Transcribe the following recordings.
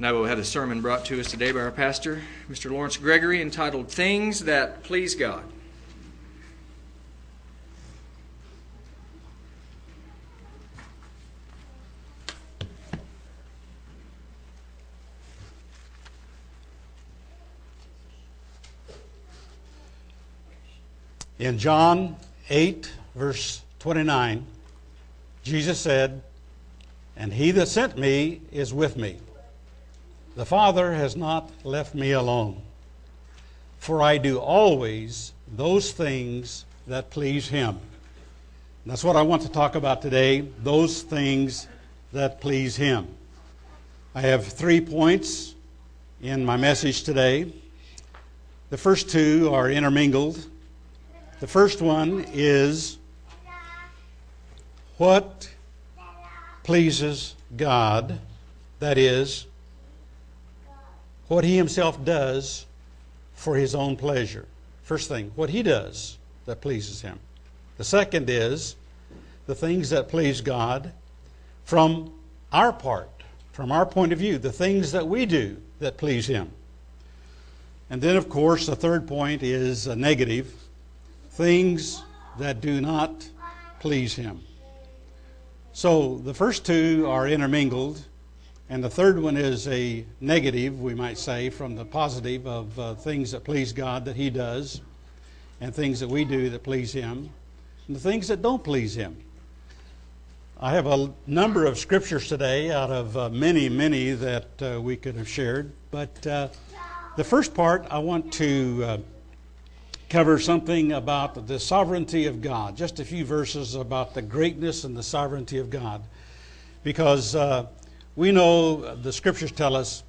I will have a sermon brought to us today by our pastor, Mr. Lawrence Gregory, entitled Things That Please God. In John 8, verse 29, Jesus said, And he that sent me is with me. The Father has not left me alone, for I do always those things that please him. That's what I want to talk about today those things that please him. I have three points in my message today. The first two are intermingled. The first one is what pleases God, that is, what He Himself does for His own pleasure. First thing, what He does that pleases Him. The second is the things that please God from our part, from our point of view, the things that we do that please Him. And then, of course, the third point is a negative things that do not please him. So the first two are intermingled, and the third one is a negative, we might say, from the positive of uh, things that please God that he does, and things that we do that please him, and the things that don't please him. I have a number of scriptures today out of uh, many, many that uh, we could have shared, but uh, the first part I want to uh, cover something about the sovereignty of God, just a few verses about the greatness and the sovereignty of God. Because uh, we know uh, the scriptures tell us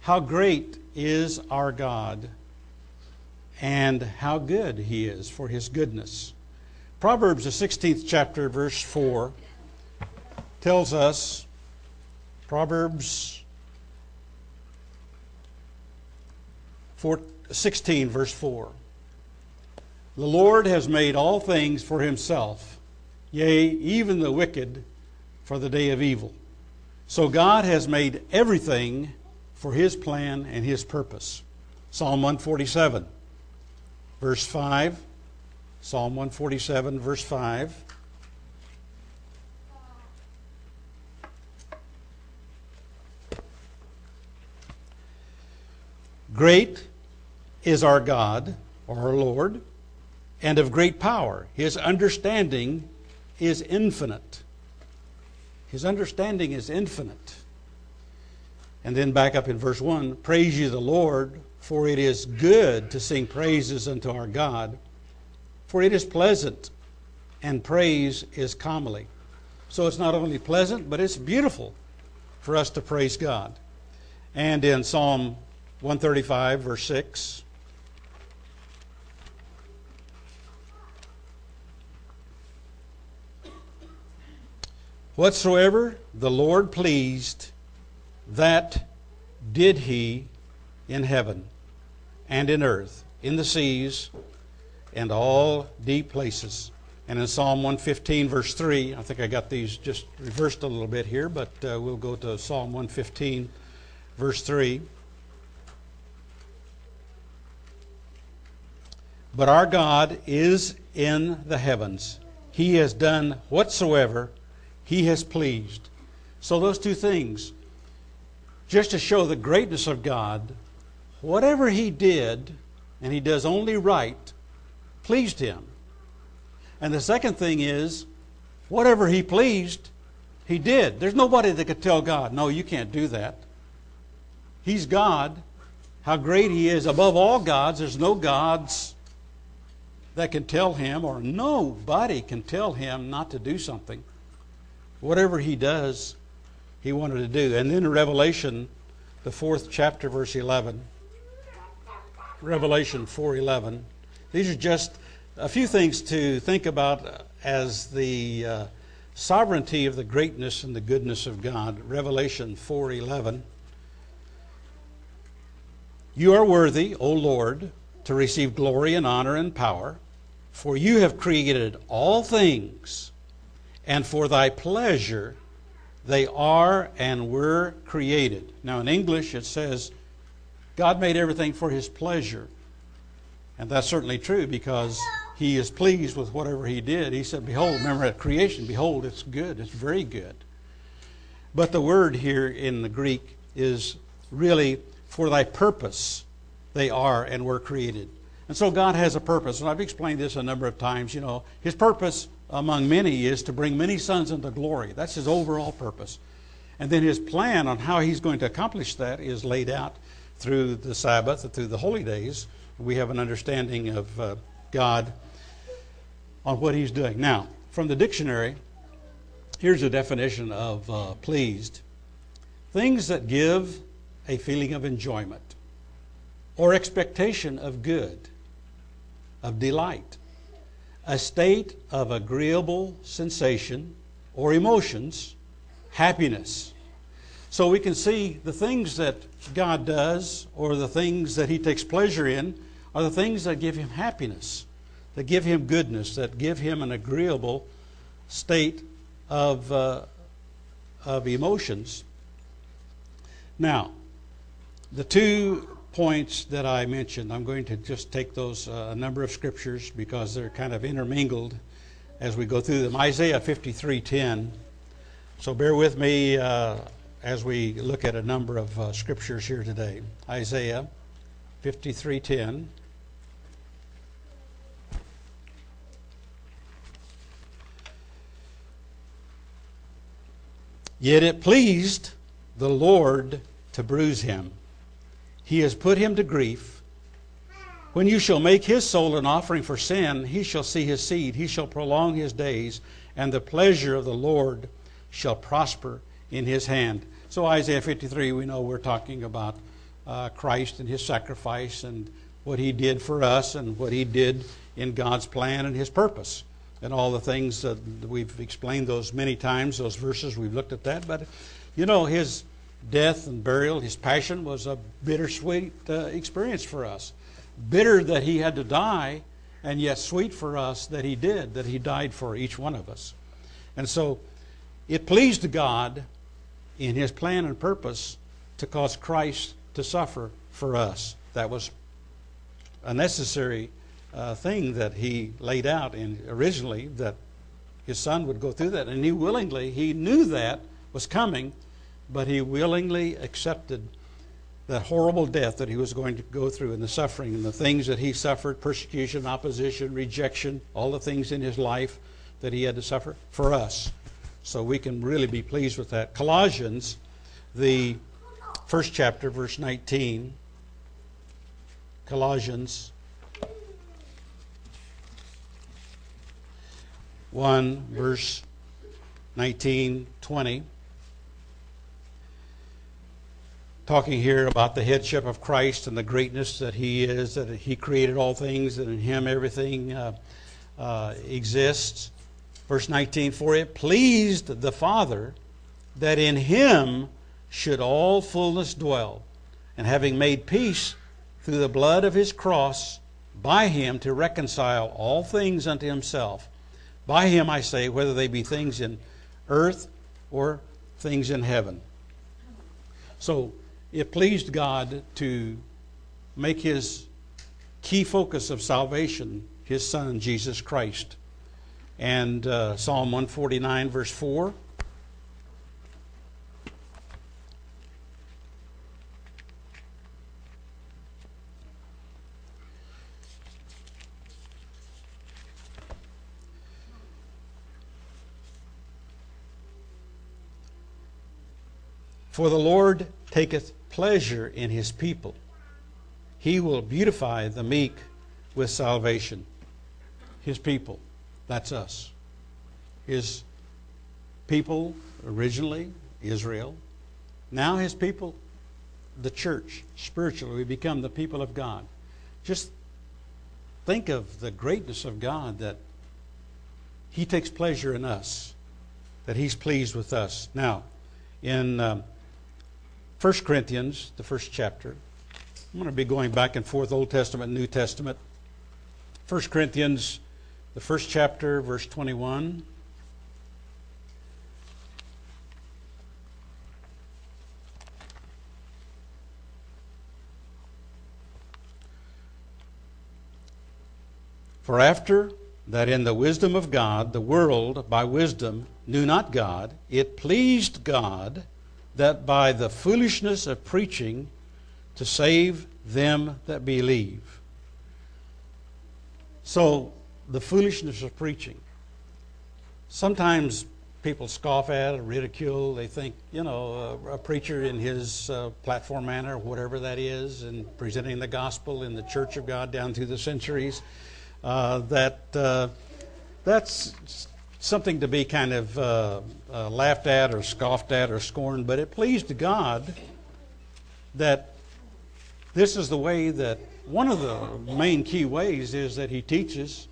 how great is our God and how good he is for his goodness. Proverbs, the 16th chapter, verse 4, tells us, Proverbs 4, 16, verse 4. The Lord has made all things for himself, yea, even the wicked for the day of evil. So God has made everything for his plan and his purpose. Psalm 147, verse 5. Psalm 147, verse 5. Great is our God, or our Lord and of great power. His understanding is infinite. His understanding is infinite. And then back up in verse 1 Praise you, the Lord, for it is good to sing praises unto our God, for it is pleasant, and praise is comely. So it's not only pleasant, but it's beautiful for us to praise God. And in Psalm 135, verse 6, Whatsoever the Lord pleased, that did he in heaven and in earth, in the seas, and all deep places. And in Psalm 115, verse 3, I think I got these just reversed a little bit here, but uh, we'll go to Psalm 115, verse 3. But our God is in the heavens. He has done whatsoever he has pleased. So, those two things, just to show the greatness of God, whatever He did, and He does only right, pleased Him. And the second thing is, whatever He pleased, He did. There's nobody that could tell God, no, you can't do that. He's God. How great He is above all gods. There's no gods that can tell Him, or nobody can tell Him not to do something whatever he does, he wanted to do. And then in Revelation, the fourth chapter, verse 11, Revelation 4:11. These are just a few things to think about as the uh, sovereignty of the greatness and the goodness of God. Revelation 4:11. You are worthy, O Lord, to receive glory and honor and power, for you have created all things and for thy pleasure they are and were created. Now, in English, it says, God made everything for his pleasure. And that's certainly true because he is pleased with whatever he did. He said, Behold, remember at creation, behold, it's good, it's very good. But the word here in the Greek is really for thy purpose they are and were created. And so God has a purpose. And I've explained this a number of times. You know, his purpose among many is to bring many sons into glory. That's his overall purpose. And then his plan on how he's going to accomplish that is laid out through the Sabbath through the holy days. We have an understanding of uh, God on what he's doing. Now, from the dictionary, here's a definition of uh, pleased things that give a feeling of enjoyment or expectation of good, of delight a state of agreeable sensation or emotions, happiness. So we can see the things that God does or the things that He takes pleasure in are the things that give Him happiness, that give Him goodness, that give Him an agreeable state of, uh, of emotions. Now, the two points that I mentioned. I'm going to just take those uh, a number of scriptures because they're kind of intermingled as we go through them. Isaiah 53:10. So bear with me uh, as we look at a number of uh, scriptures here today. Isaiah 53:10. Yet it pleased the Lord to bruise him. He has put him to grief. When you shall make his soul an offering for sin, he shall see his seed, he shall prolong his days, and the pleasure of the Lord shall prosper in his hand. So, Isaiah 53, we know we're talking about uh, Christ and his sacrifice and what he did for us and what he did in God's plan and his purpose and all the things that we've explained those many times, those verses, we've looked at that. But, you know, his death and burial, his passion was a bittersweet uh, experience for us. Bitter that he had to die, and yet sweet for us that he did, that he died for each one of us. And so it pleased God in his plan and purpose to cause Christ to suffer for us. That was a necessary uh, thing that he laid out in originally that his son would go through that and he willingly he knew that was coming but he willingly accepted that horrible death that he was going to go through and the suffering and the things that he suffered persecution, opposition, rejection, all the things in his life that he had to suffer for us. So we can really be pleased with that. Colossians, the first chapter, verse 19. Colossians 1, verse 19, 20. Talking here about the headship of Christ and the greatness that He is, that He created all things, that in Him everything uh, uh, exists. Verse 19 For it pleased the Father that in Him should all fullness dwell, and having made peace through the blood of His cross, by Him to reconcile all things unto Himself. By Him, I say, whether they be things in earth or things in heaven. So, it pleased God to make his key focus of salvation his son, Jesus Christ. And uh, Psalm 149, verse 4. For the Lord taketh pleasure in his people. He will beautify the meek with salvation. His people, that's us. His people, originally Israel, now his people, the church, spiritually, we become the people of God. Just think of the greatness of God that he takes pleasure in us, that he's pleased with us. Now, in. Um, 1 Corinthians, the first chapter. I'm going to be going back and forth Old Testament, New Testament. 1 Corinthians, the first chapter, verse 21. For after that in the wisdom of God, the world by wisdom knew not God, it pleased God that by the foolishness of preaching to save them that believe. So, the foolishness of preaching. Sometimes people scoff at or ridicule. They think, you know, a, a preacher in his uh, platform manner, whatever that is, and presenting the gospel in the church of God down through the centuries, uh, that uh, that's something to be kind of uh, uh, laughed at or scoffed at or scorned. But it pleased God that this is the way that one of the main key ways is that He teaches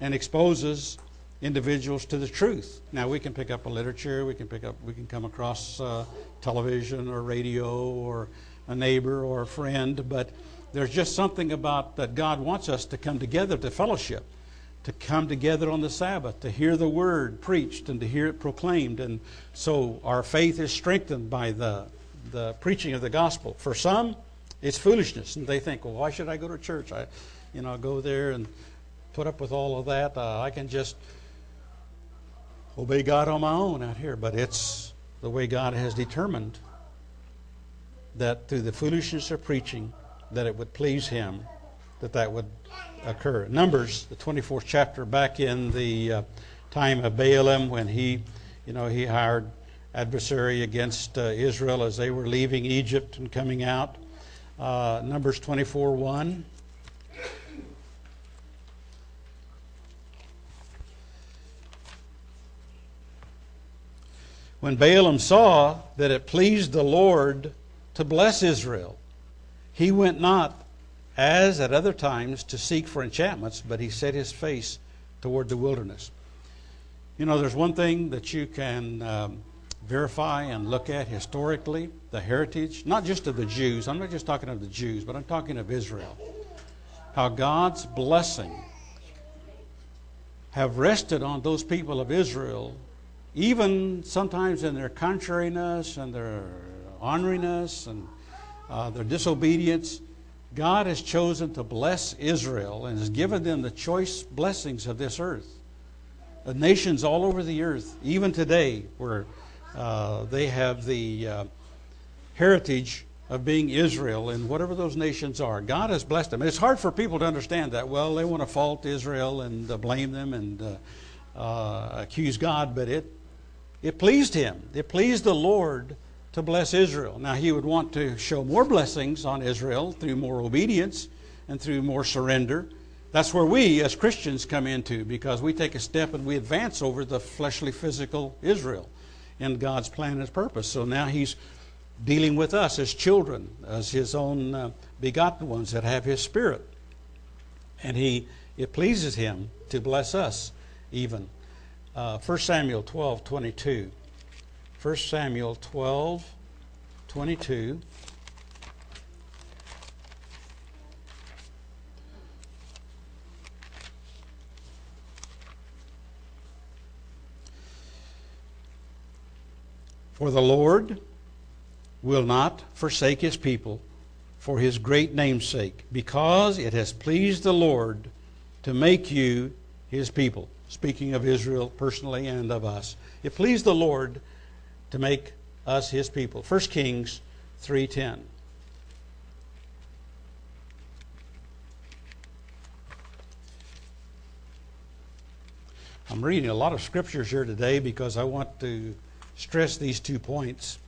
and exposes individuals to the truth. Now we can pick up a literature, we can pick up, we can come across uh, television or radio or a neighbor or a friend, but there's just something about that God wants us to come together to fellowship, to come together on the Sabbath, to hear the word preached and to hear it proclaimed, and so our faith is strengthened by the the preaching of the gospel. For some, it's foolishness, and they think, well, why should I go to church? I, you know, go there and put up with all of that. Uh, I can just obey God on my own out here, but it's the way God has determined that through the foolishness of preaching, that it would please Him, that that would occur. Numbers, the 24th chapter, back in the uh, time of Balaam, when he, you know, he hired adversary against uh, Israel as they were leaving Egypt and coming out. Uh, Numbers 24 1. When Balaam saw that it pleased the Lord to bless Israel, he went not as at other times to seek for enchantments, but he set his face toward the wilderness. You know, there's one thing that you can um, verify and look at historically the heritage, not just of the Jews. I'm not just talking of the Jews, but I'm talking of Israel. How God's blessing have rested on those people of Israel even sometimes in their contrariness and their honoriness and uh, their disobedience, God has chosen to bless Israel and has given them the choice blessings of this earth. The nations all over the earth, even today, where uh, they have the uh, heritage of being Israel and whatever those nations are, God has blessed them. It's hard for people to understand that. Well, they want to fault Israel and uh, blame them and uh, uh, accuse God, but it it pleased him. It pleased the Lord to bless Israel. Now, he would want to show more blessings on Israel through more obedience and through more surrender. That's where we as Christians come into because we take a step and we advance over the fleshly, physical Israel in God's plan and purpose. So now he's dealing with us as children, as his own uh, begotten ones that have his spirit. And he it pleases him to bless us even uh, 1 Samuel 12 22. 1 Samuel 12 22. For the Lord will not forsake his people for his great name's sake, because it has pleased the Lord to make you his people speaking of Israel personally and of us. It pleased the Lord to make us his people. 1 Kings 3:10. I'm reading a lot of scriptures here today because I want to stress these two points.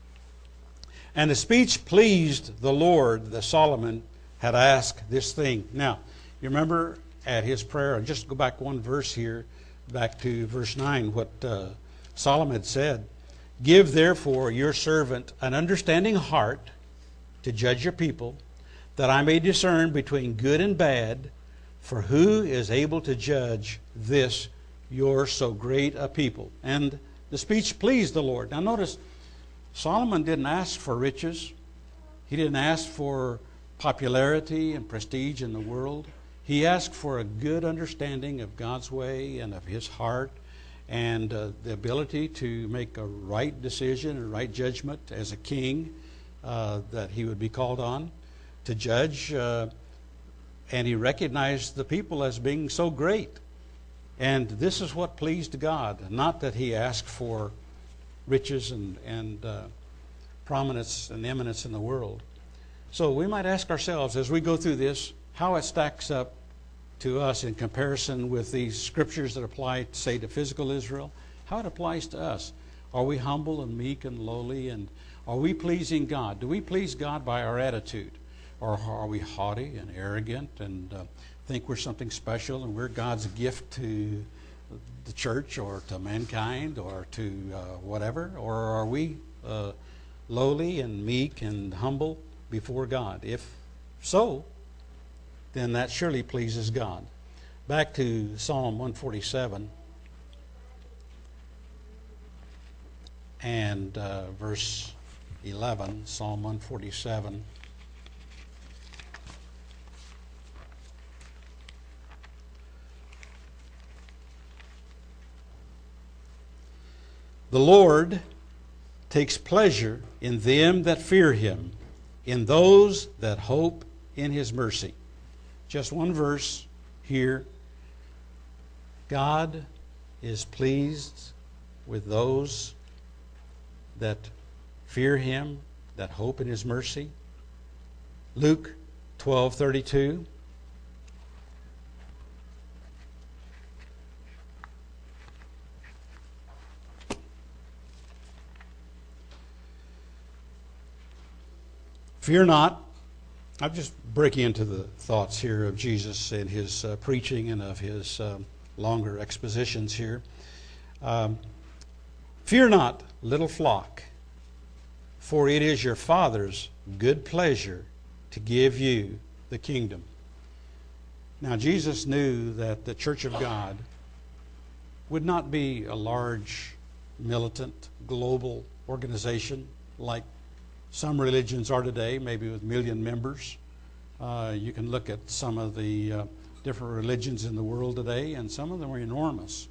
And the speech pleased the Lord that Solomon had asked this thing. Now, you remember at his prayer, and just go back one verse here back to verse 9, what uh, Solomon had said. Give therefore your servant an understanding heart to judge your people, that I may discern between good and bad, for who is able to judge this your so great a people? And the speech pleased the Lord. Now notice, Solomon didn't ask for riches. He didn't ask for popularity and prestige in the world. He asked for a good understanding of God's way and of his heart and uh, the ability to make a right decision and right judgment as a king uh, that he would be called on to judge uh, and he recognized the people as being so great. And this is what pleased God. Not that he asked for riches and, and uh, prominence and eminence in the world. So we might ask ourselves as we go through this how it stacks up to us in comparison with these scriptures that apply, say, to physical Israel, how it applies to us. Are we humble and meek and lowly? And are we pleasing God? Do we please God by our attitude? Or are we haughty and arrogant and uh, think we're something special and we're God's gift to the church or to mankind or to uh, whatever? Or are we uh, lowly and meek and humble before God? If so, then that surely pleases God. Back to Psalm 147 and uh, verse 11, Psalm 147. The Lord takes pleasure in them that fear him, in those that hope in his mercy. Just one verse here. God is pleased with those that fear him, that hope in his mercy. Luke 12:32 Fear not. I've just breaking into the thoughts here of Jesus and his uh, preaching and of his um, longer expositions here. Um, Fear not, little flock, for it is your Father's good pleasure to give you the kingdom. Now, Jesus knew that the Church of God would not be a large, militant, global organization like some religions are today, maybe with million members. Uh, you can look at some of the uh, different religions in the world today, and some of them are enormous.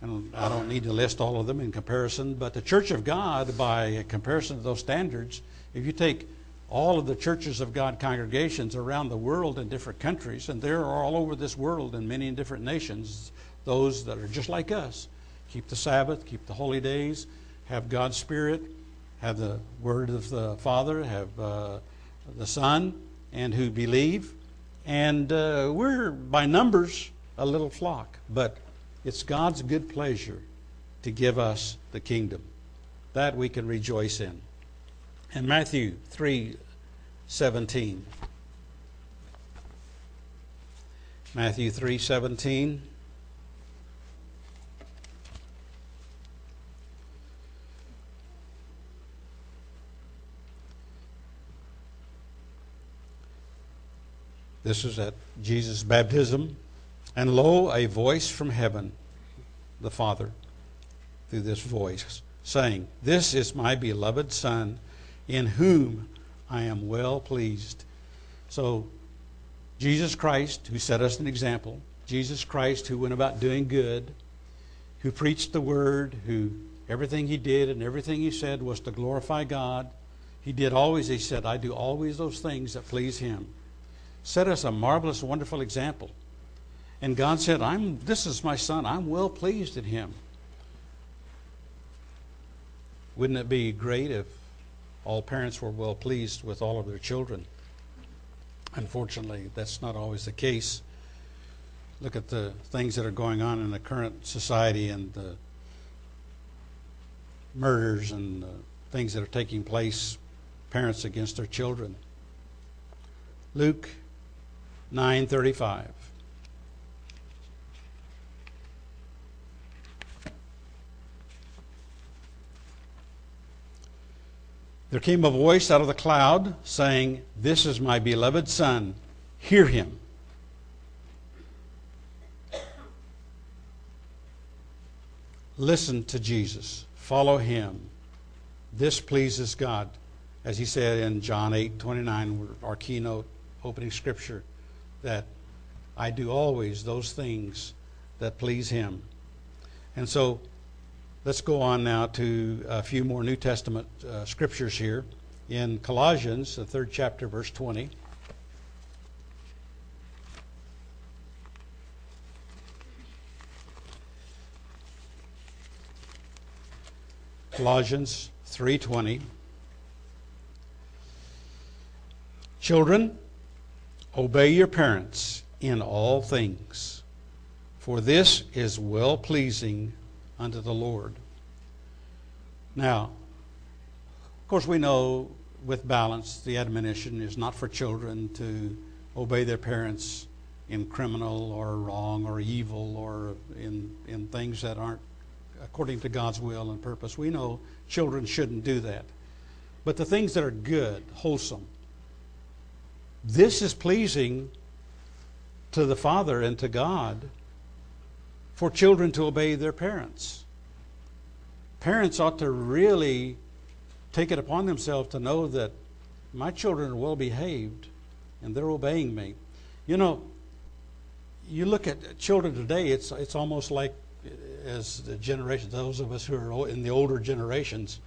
And I don't need to list all of them in comparison, but the Church of God, by comparison to those standards, if you take all of the churches of God congregations around the world in different countries, and they're all over this world in many different nations, those that are just like us, keep the Sabbath, keep the holy days, have God's Spirit, have the word of the Father, have uh, the Son, and who believe. And uh, we're by numbers a little flock, but it's God's good pleasure to give us the kingdom. That we can rejoice in. And Matthew 3 17. Matthew 3 17. This is at Jesus' baptism. And lo, a voice from heaven, the Father, through this voice, saying, This is my beloved Son, in whom I am well pleased. So, Jesus Christ, who set us an example, Jesus Christ, who went about doing good, who preached the word, who everything he did and everything he said was to glorify God. He did always, he said, I do always those things that please him set us a marvelous, wonderful example. And God said, I'm, This is my son. I'm well pleased in him. Wouldn't it be great if all parents were well pleased with all of their children? Unfortunately, that's not always the case. Look at the things that are going on in the current society and the murders and the things that are taking place, parents against their children. Luke 9:35. There came a voice out of the cloud saying, This is my beloved Son, hear him. Listen to Jesus, follow him. This pleases God. As he said in John 8 29, our keynote opening scripture that I do always those things that please Him. And so let's go on now to a few more New Testament uh, scriptures here. In Colossians, the third chapter, verse 20. Colossians 3:20 Children obey your parents in all things, for this is well pleasing unto the Lord. Now, of course, we know with balance the admonition is not for children to obey their parents in criminal or wrong or evil or in, in things that aren't according to God's will and purpose. We know children shouldn't do that. But the things that are good, wholesome, this is pleasing to the Father and to God for children to obey their parents. Parents ought to really take it upon themselves to know that my children are well behaved and they're obeying me. You know, you look at children today, it's, it's almost like as the generation, those of us who are in the older generations,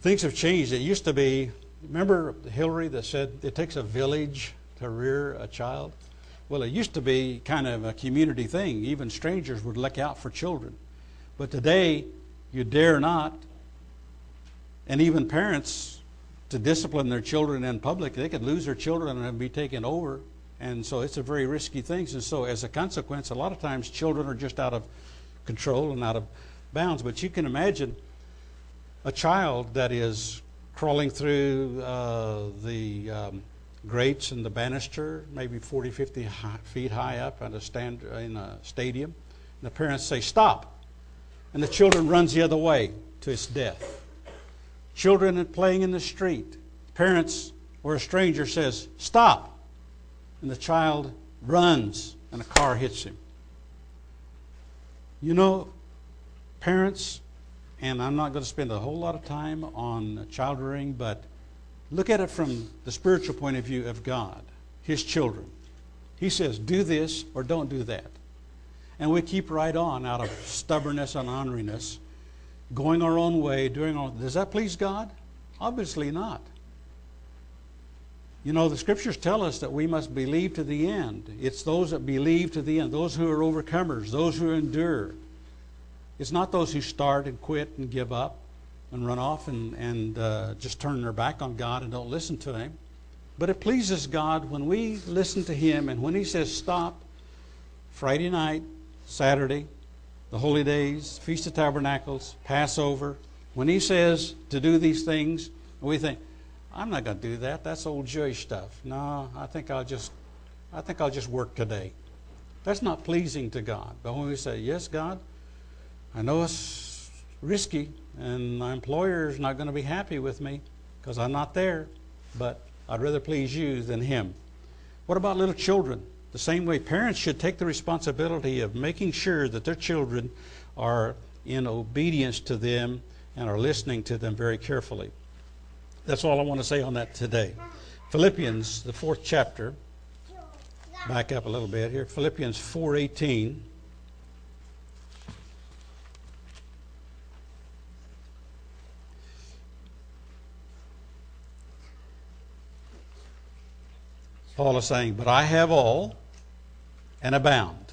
things have changed. It used to be, remember Hillary that said it takes a village to rear a child? Well, it used to be kind of a community thing. Even strangers would look out for children. But today, you dare not. And even parents, to discipline their children in public, they could lose their children and be taken over. And so it's a very risky thing. And so, as a consequence, a lot of times children are just out of control and out of bounds. But you can imagine a child that is crawling through uh, the um, grates and the banister, maybe 40, 50 high, feet high up at a stand, in a stadium. And the parents say, Stop. And the children runs the other way to its death. Children playing in the street. Parents or a stranger says, Stop and the child runs and a car hits him. You know, parents, and I'm not going to spend a whole lot of time on child rearing, but look at it from the spiritual point of view of God, His children. He says, do this or don't do that. And we keep right on out of stubbornness and orneriness, going our own way, doing our Does that please God? Obviously not. You know, the scriptures tell us that we must believe to the end. It's those that believe to the end, those who are overcomers, those who endure. It's not those who start and quit and give up and run off and, and uh, just turn their back on God and don't listen to Him. But it pleases God when we listen to Him and when He says stop, Friday night, Saturday, the holy days, Feast of Tabernacles, Passover, when He says to do these things, we think, I'm not going to do that. That's old Jewish stuff. No, I think I'll just, I think I'll just work today. That's not pleasing to God. But when we say, yes, God, I know it's risky, and my employer is not going to be happy with me because I'm not there, but I'd rather please you than him. What about little children? The same way parents should take the responsibility of making sure that their children are in obedience to them and are listening to them very carefully. That's all I want to say on that today. Philippians, the fourth chapter. Back up a little bit here. Philippians 4:18. Paul is saying, But I have all and abound.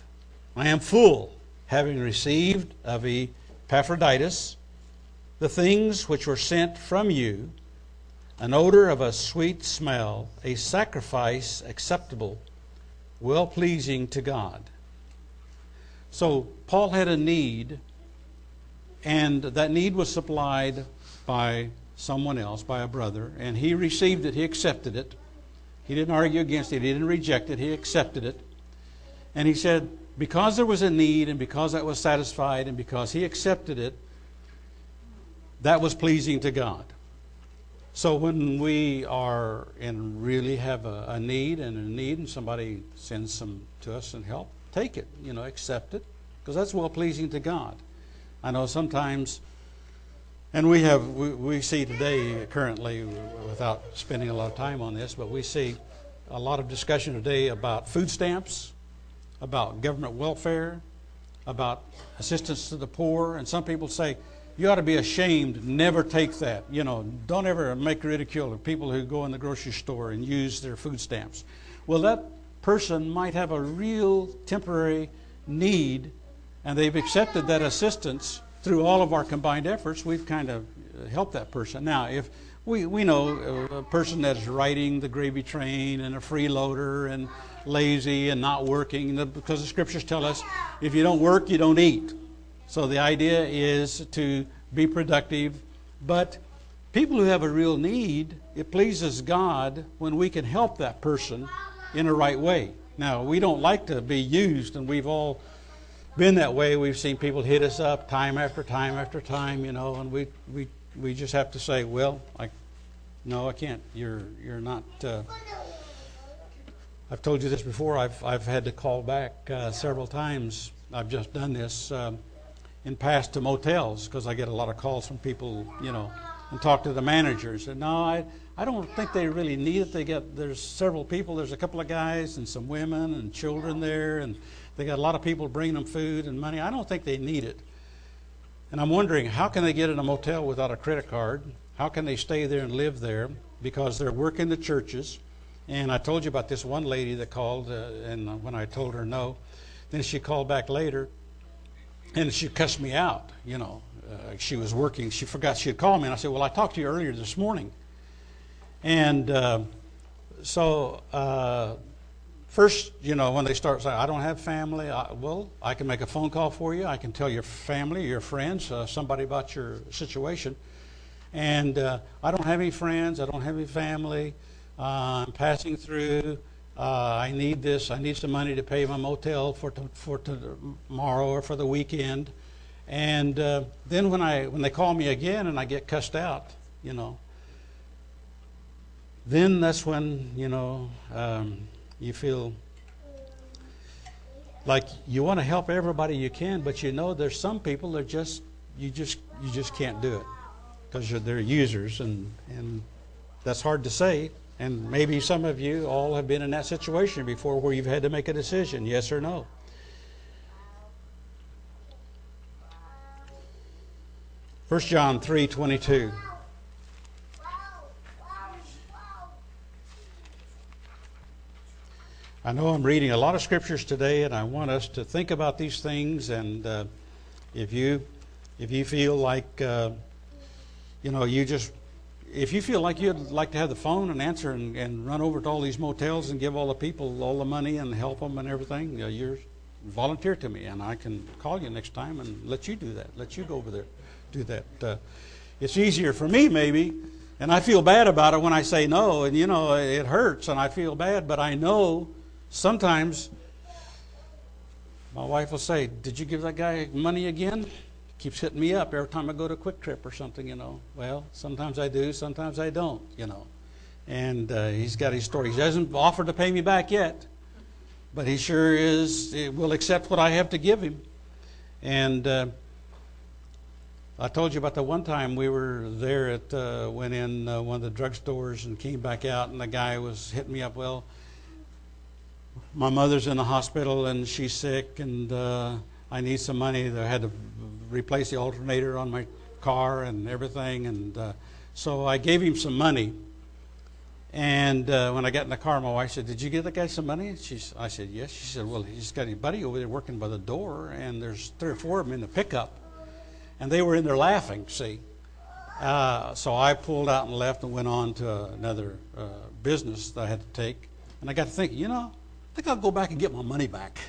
I am full, having received of Epaphroditus the things which were sent from you an odor of a sweet smell, a sacrifice acceptable, well pleasing to God. So Paul had a need, and that need was supplied by someone else, by a brother, and he received it, he accepted it. He didn't argue against it, he didn't reject it, he accepted it. And he said, because there was a need, and because that was satisfied, and because he accepted it, that was pleasing to God. So when we are and really have a, a, need and a need, and somebody sends some to us and help, take it. You know, accept it, because that's well pleasing to God. I know sometimes, and we have we, we see today currently, without spending a lot of time on this, but we see a lot of discussion today about food stamps, about government welfare, about assistance to the poor, and some people say you ought to be ashamed. Never take that. You know, don't ever make ridicule of people who go in the grocery store and use their food stamps. Well, that person might have a real temporary need, and they've accepted that assistance through all of our combined efforts, we've kind of helped that person. Now, if we, we know a person that's riding the gravy train and a freeloader and lazy and not working, because the scriptures tell us if you don't work, you don't eat. So the idea is to be productive. But people who have a real need, it pleases God when we can help that person in a right way. Now, we don't like to be used, and we've all been that way. We've seen people hit us up time after time after time, you know, and we, we we just have to say, well, I, no, I can't. You're you're not. Uh, I've told you this before. I've I've had to call back uh, several times. I've just done this um, in past to motels because I get a lot of calls from people, you know, and talk to the managers. And no, I I don't think they really need it. They get there's several people. There's a couple of guys and some women and children there, and they got a lot of people bringing them food and money. I don't think they need it. And I'm wondering how can they get in a motel without a credit card? How can they stay there and live there? Because they're working the churches. And I told you about this one lady that called, uh, and when I told her no, then she called back later, and she cussed me out. You know, uh, she was working. She forgot she had called me, and I said, "Well, I talked to you earlier this morning." And uh, so uh, First, you know, when they start saying, I don't have family, I, well, I can make a phone call for you. I can tell your family, your friends, uh, somebody about your situation. And uh, I don't have any friends, I don't have any family. Uh, I'm passing through. Uh, I need this. I need some money to pay my motel for, to, for tomorrow or for the weekend. And uh, then when, I, when they call me again and I get cussed out, you know, then that's when, you know, um, you feel like you want to help everybody you can, but you know there's some people that just you just you just can't do it because they're users, and and that's hard to say. And maybe some of you all have been in that situation before where you've had to make a decision, yes or no. First John three twenty two. I know I'm reading a lot of scriptures today, and I want us to think about these things. And uh, if you if you feel like uh, you know you just if you feel like you'd like to have the phone and answer and, and run over to all these motels and give all the people all the money and help them and everything, you know, you're volunteer to me, and I can call you next time and let you do that. Let you go over there, do that. Uh, it's easier for me maybe, and I feel bad about it when I say no, and you know it hurts and I feel bad, but I know Sometimes my wife will say, Did you give that guy money again? Keeps hitting me up every time I go to a QuikTrip or something, you know. Well, sometimes I do, sometimes I don't, you know. And uh, he's got his story. He hasn't offered to pay me back yet, but he sure is, will accept what I have to give him. And uh, I told you about the one time we were there at, uh, went in uh, one of the drugstores and came back out, and the guy was hitting me up, Well, my mother's in the hospital and she's sick and uh, I need some money. I had to replace the alternator on my car and everything. And uh, so I gave him some money. And uh, when I got in the car, my wife said, "Did you give that guy some money?" She's, I said, "Yes." She said, "Well, he's got a buddy over there working by the door, and there's three or four of them in the pickup, and they were in there laughing." See, uh, so I pulled out and left and went on to another uh, business that I had to take, and I got to thinking, you know, think I'll go back and get my money back.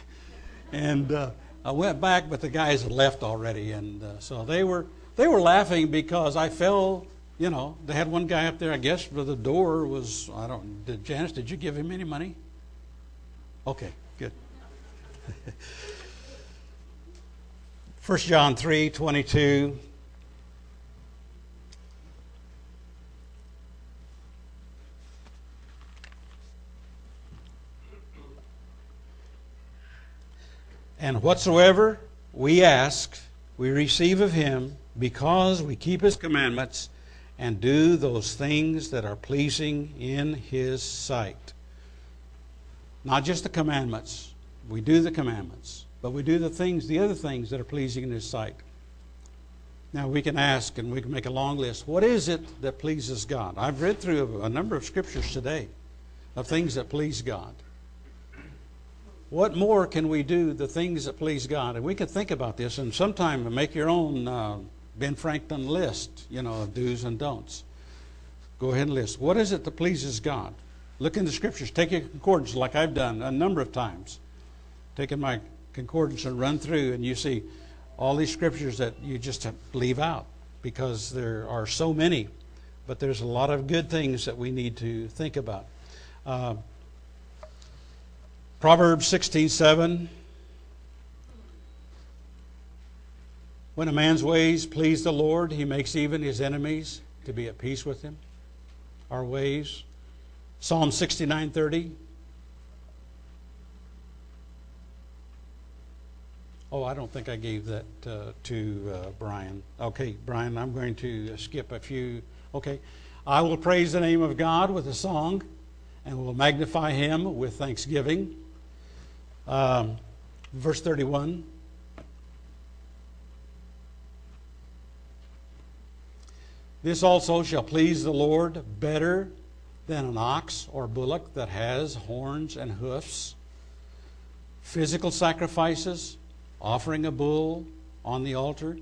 And uh, I went back, but the guys had left already. And uh, so they were, they were laughing because I fell, you know, they had one guy up there, I guess, but the door was, I don't, did, Janice, did you give him any money? Okay, good. 1 John 3 22 And whatsoever we ask, we receive of him because we keep his commandments and do those things that are pleasing in his sight. Not just the commandments. We do the commandments, but we do the things, the other things that are pleasing in his sight. Now we can ask and we can make a long list. What is it that pleases God? I've read through a number of scriptures today of things that please God. What more can we do the things that please God? And we can think about this and sometime make your own uh, Ben Franklin list, you know, of do's and don'ts. Go ahead and list. What is it that pleases God? Look in the scriptures. Take your concordance like I've done a number of times. Taking my concordance and run through, and you see all these scriptures that you just leave out because there are so many. But there's a lot of good things that we need to think about. Uh, Proverbs 16:7 When a man's ways please the Lord, he makes even his enemies to be at peace with him. Our ways. Psalm 69:30 Oh, I don't think I gave that uh, to uh, Brian. Okay, Brian, I'm going to skip a few. Okay. I will praise the name of God with a song and will magnify him with thanksgiving. Um, verse 31. This also shall please the Lord better than an ox or bullock that has horns and hoofs. Physical sacrifices, offering a bull on the altar,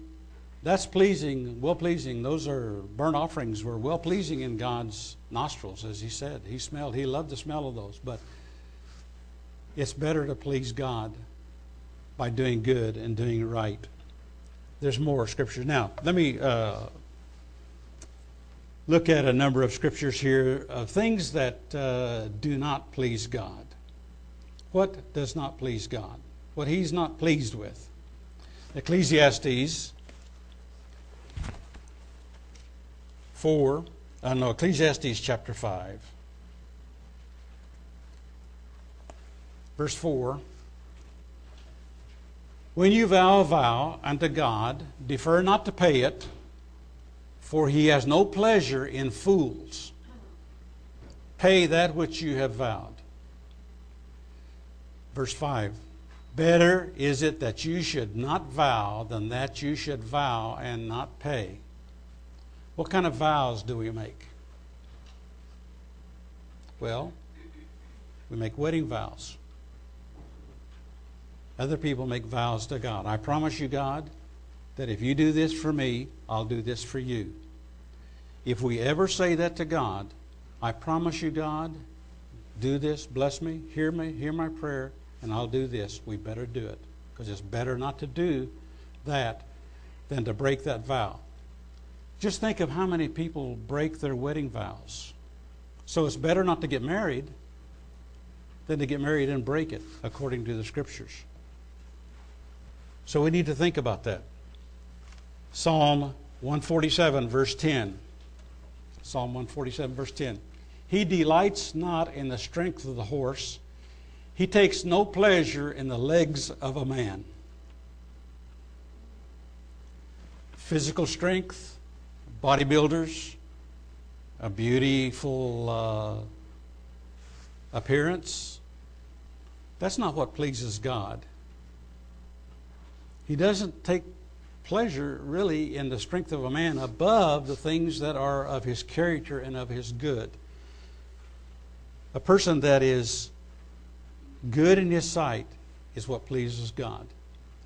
that's pleasing, well pleasing. Those are burnt offerings were well pleasing in God's nostrils, as he said. He smelled, he loved the smell of those. But it's better to please God by doing good and doing right. There's more scriptures. Now, let me uh, look at a number of scriptures here of things that uh, do not please God. What does not please God? What He's not pleased with. Ecclesiastes 4, uh, no, Ecclesiastes chapter 5. Verse 4 When you vow a vow unto God, defer not to pay it, for he has no pleasure in fools. Pay that which you have vowed. Verse 5 Better is it that you should not vow than that you should vow and not pay. What kind of vows do we make? Well, we make wedding vows. Other people make vows to God. I promise you, God, that if you do this for me, I'll do this for you. If we ever say that to God, I promise you, God, do this, bless me, hear me, hear my prayer, and I'll do this, we better do it. Because it's better not to do that than to break that vow. Just think of how many people break their wedding vows. So it's better not to get married than to get married and break it, according to the scriptures. So we need to think about that. Psalm 147, verse 10. Psalm 147, verse 10. He delights not in the strength of the horse, he takes no pleasure in the legs of a man. Physical strength, bodybuilders, a beautiful uh, appearance. That's not what pleases God. He doesn't take pleasure really in the strength of a man above the things that are of his character and of his good. A person that is good in his sight is what pleases God.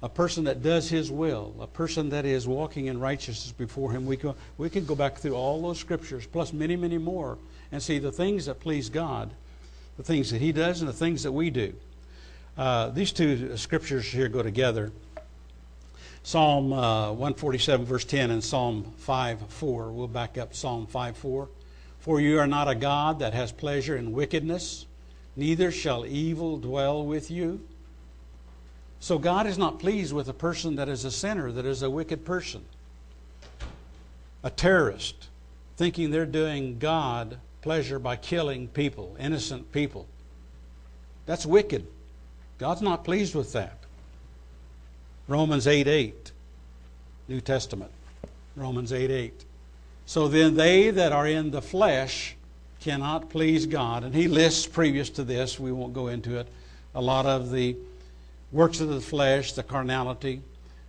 A person that does his will, a person that is walking in righteousness before him. We can, we can go back through all those scriptures, plus many, many more, and see the things that please God, the things that he does, and the things that we do. Uh, these two scriptures here go together. Psalm uh, 147, verse 10, and Psalm 5, 4. We'll back up Psalm 5, 4. For you are not a God that has pleasure in wickedness, neither shall evil dwell with you. So God is not pleased with a person that is a sinner, that is a wicked person, a terrorist, thinking they're doing God pleasure by killing people, innocent people. That's wicked. God's not pleased with that. Romans 8 8, New Testament. Romans 8 8. So then they that are in the flesh cannot please God. And he lists previous to this, we won't go into it, a lot of the works of the flesh, the carnality.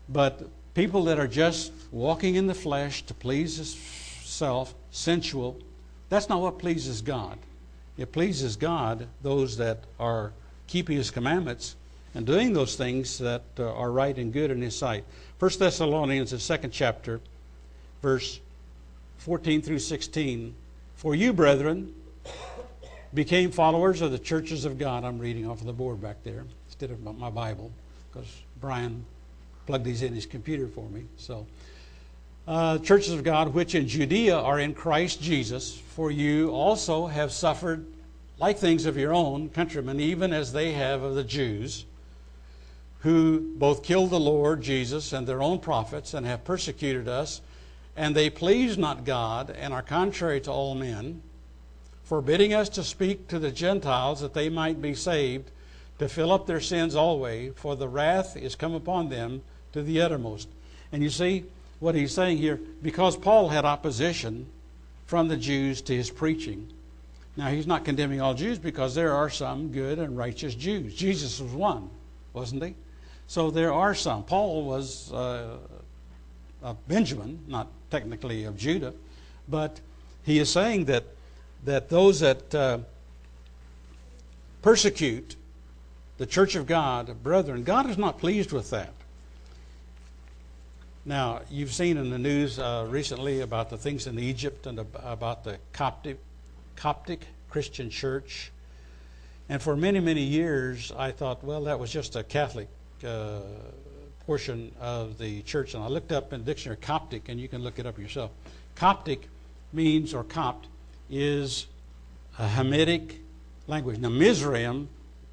But people that are just walking in the flesh to please self, sensual, that's not what pleases God. It pleases God, those that are keeping his commandments, and doing those things that uh, are right and good in His sight. 1 Thessalonians, the second chapter, verse 14 through 16. For you, brethren, became followers of the churches of God. I'm reading off of the board back there instead of my Bible because Brian plugged these in his computer for me. So, uh, churches of God which in Judea are in Christ Jesus, for you also have suffered like things of your own countrymen, even as they have of the Jews, who both killed the Lord Jesus and their own prophets and have persecuted us, and they please not God and are contrary to all men forbidding us to speak to the Gentiles that they might be saved, to fill up their sins always, for the wrath is come upon them to the uttermost. And you see what he's saying here, because Paul had opposition from the Jews to his preaching. Now, he's not condemning all Jews because there are some good and righteous Jews. Jesus was one, wasn't he? So there are some. Paul was uh, a Benjamin, not technically of Judah, but he is saying that that those that uh, persecute the church of God, brethren, God is not pleased with that. Now, you've seen in the news uh, recently about the things in Egypt and about the Coptic, Coptic Christian church. And for many, many years, I thought, well, that was just a Catholic uh, portion of the church. And I looked up in the dictionary Coptic, and you can look it up yourself. Coptic means, or Copt, is a Hamitic language. Now, Mizraim,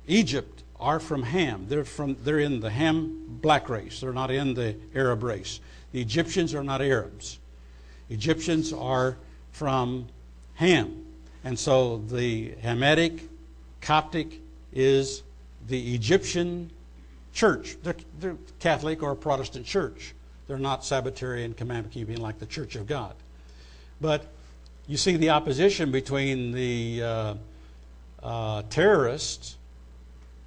Egypt, are from Ham. They're, from, they're in the Ham black race. They're not in the Arab race. The Egyptians are not Arabs. Egyptians are from Ham. And so the Hamitic, Coptic is the Egyptian church. They're, they're Catholic or Protestant church. They're not Sabbatarian commandment keeping like the Church of God. But you see the opposition between the uh, uh, terrorists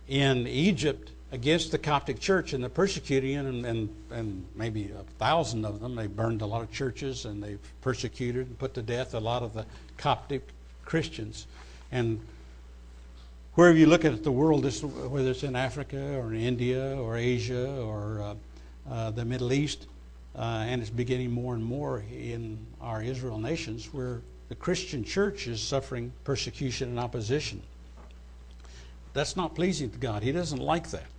in Egypt against the Coptic church and the persecuting and, and, and maybe a thousand of them. They burned a lot of churches and they've persecuted and put to death a lot of the Coptic Christians. And wherever you look at the world, whether it's in Africa or in India or Asia or uh, uh, the Middle East, uh, and it's beginning more and more in our Israel nations where the Christian church is suffering persecution and opposition. That's not pleasing to God. He doesn't like that.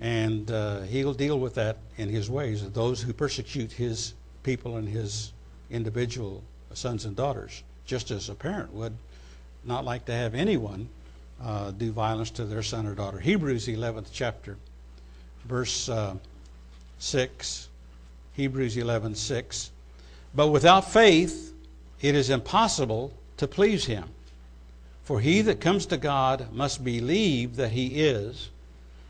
And uh, He'll deal with that in His ways, those who persecute His people and His individual sons and daughters, just as a parent would not like to have anyone uh, do violence to their son or daughter. Hebrews 11th chapter, verse uh, 6 Hebrews 11:6. But without faith it is impossible to please him. For he that comes to God must believe that he is,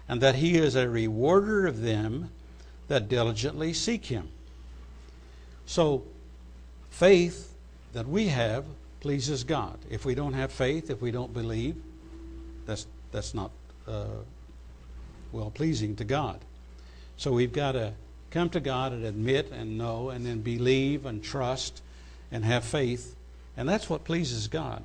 and that he is a rewarder of them that diligently seek him. So, faith that we have pleases God. If we don't have faith, if we don't believe, that's, that's not uh, well pleasing to God. So we've got to come to God and admit and know and then believe and trust and have faith. And that's what pleases God.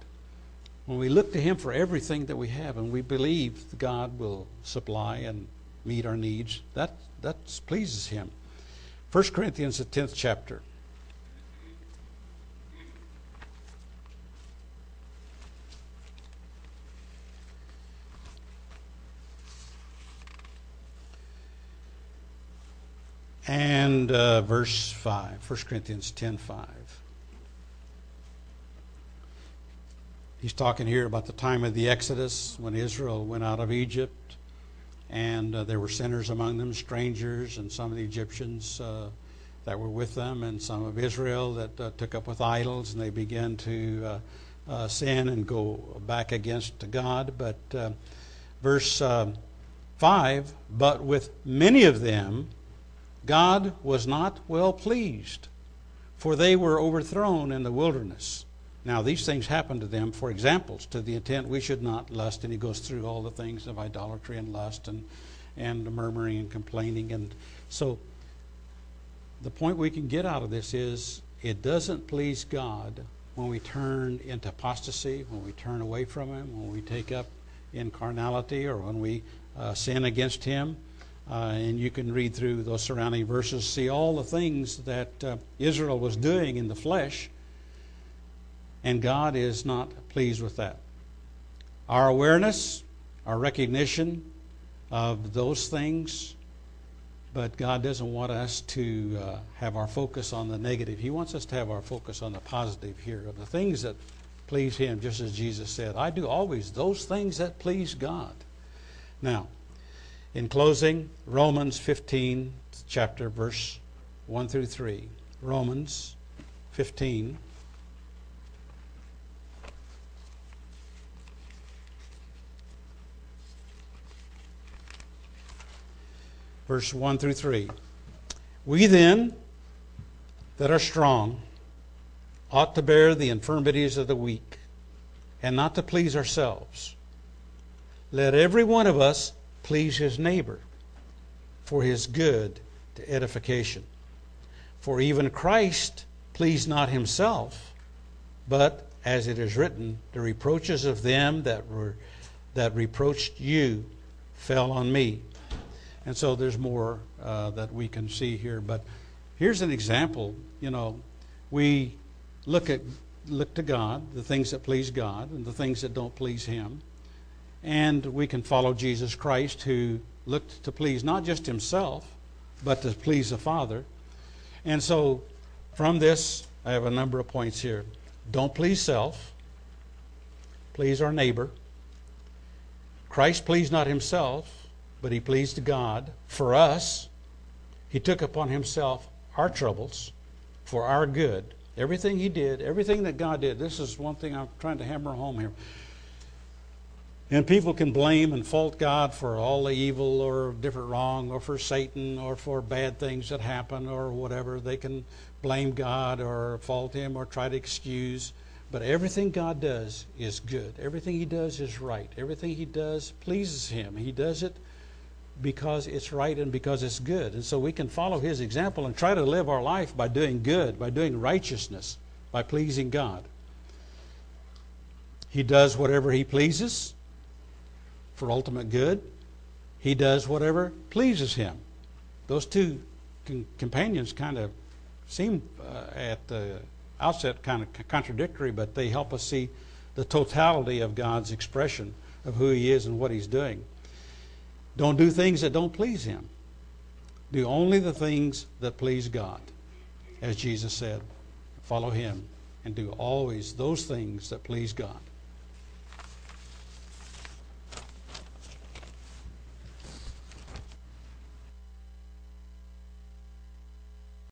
When we look to Him for everything that we have and we believe God will supply and meet our needs, that, that pleases Him. 1 Corinthians, the 10th chapter. And uh, verse 5, 1 Corinthians 10 5. He's talking here about the time of the Exodus when Israel went out of Egypt, and uh, there were sinners among them, strangers, and some of the Egyptians uh, that were with them, and some of Israel that uh, took up with idols, and they began to uh, uh, sin and go back against God. But verse 5 But with many of them, God was not well pleased, for they were overthrown in the wilderness. Now, these things happened to them for examples, to the intent we should not lust. And he goes through all the things of idolatry and lust and, and murmuring and complaining. And so, the point we can get out of this is it doesn't please God when we turn into apostasy, when we turn away from Him, when we take up in carnality, or when we uh, sin against Him. Uh, and you can read through those surrounding verses, see all the things that uh, Israel was doing in the flesh, and God is not pleased with that. Our awareness, our recognition of those things, but God doesn't want us to uh, have our focus on the negative. He wants us to have our focus on the positive here, of the things that please Him, just as Jesus said, I do always those things that please God. Now, in closing, Romans 15, chapter, verse 1 through 3. Romans 15. Verse 1 through 3. We then, that are strong, ought to bear the infirmities of the weak, and not to please ourselves. Let every one of us please his neighbor for his good to edification. For even Christ pleased not himself, but as it is written, the reproaches of them that were that reproached you fell on me. And so there's more uh, that we can see here. But here's an example. You know, we look at look to God, the things that please God, and the things that don't please Him. And we can follow Jesus Christ, who looked to please not just himself, but to please the Father. And so, from this, I have a number of points here. Don't please self, please our neighbor. Christ pleased not himself, but he pleased God for us. He took upon himself our troubles for our good. Everything he did, everything that God did, this is one thing I'm trying to hammer home here. And people can blame and fault God for all the evil or different wrong or for Satan or for bad things that happen or whatever. They can blame God or fault Him or try to excuse. But everything God does is good. Everything He does is right. Everything He does pleases Him. He does it because it's right and because it's good. And so we can follow His example and try to live our life by doing good, by doing righteousness, by pleasing God. He does whatever He pleases for ultimate good. He does whatever pleases him. Those two companions kind of seem uh, at the outset kind of contradictory, but they help us see the totality of God's expression of who He is and what He's doing. Don't do things that don't please Him. Do only the things that please God. As Jesus said, follow Him and do always those things that please God.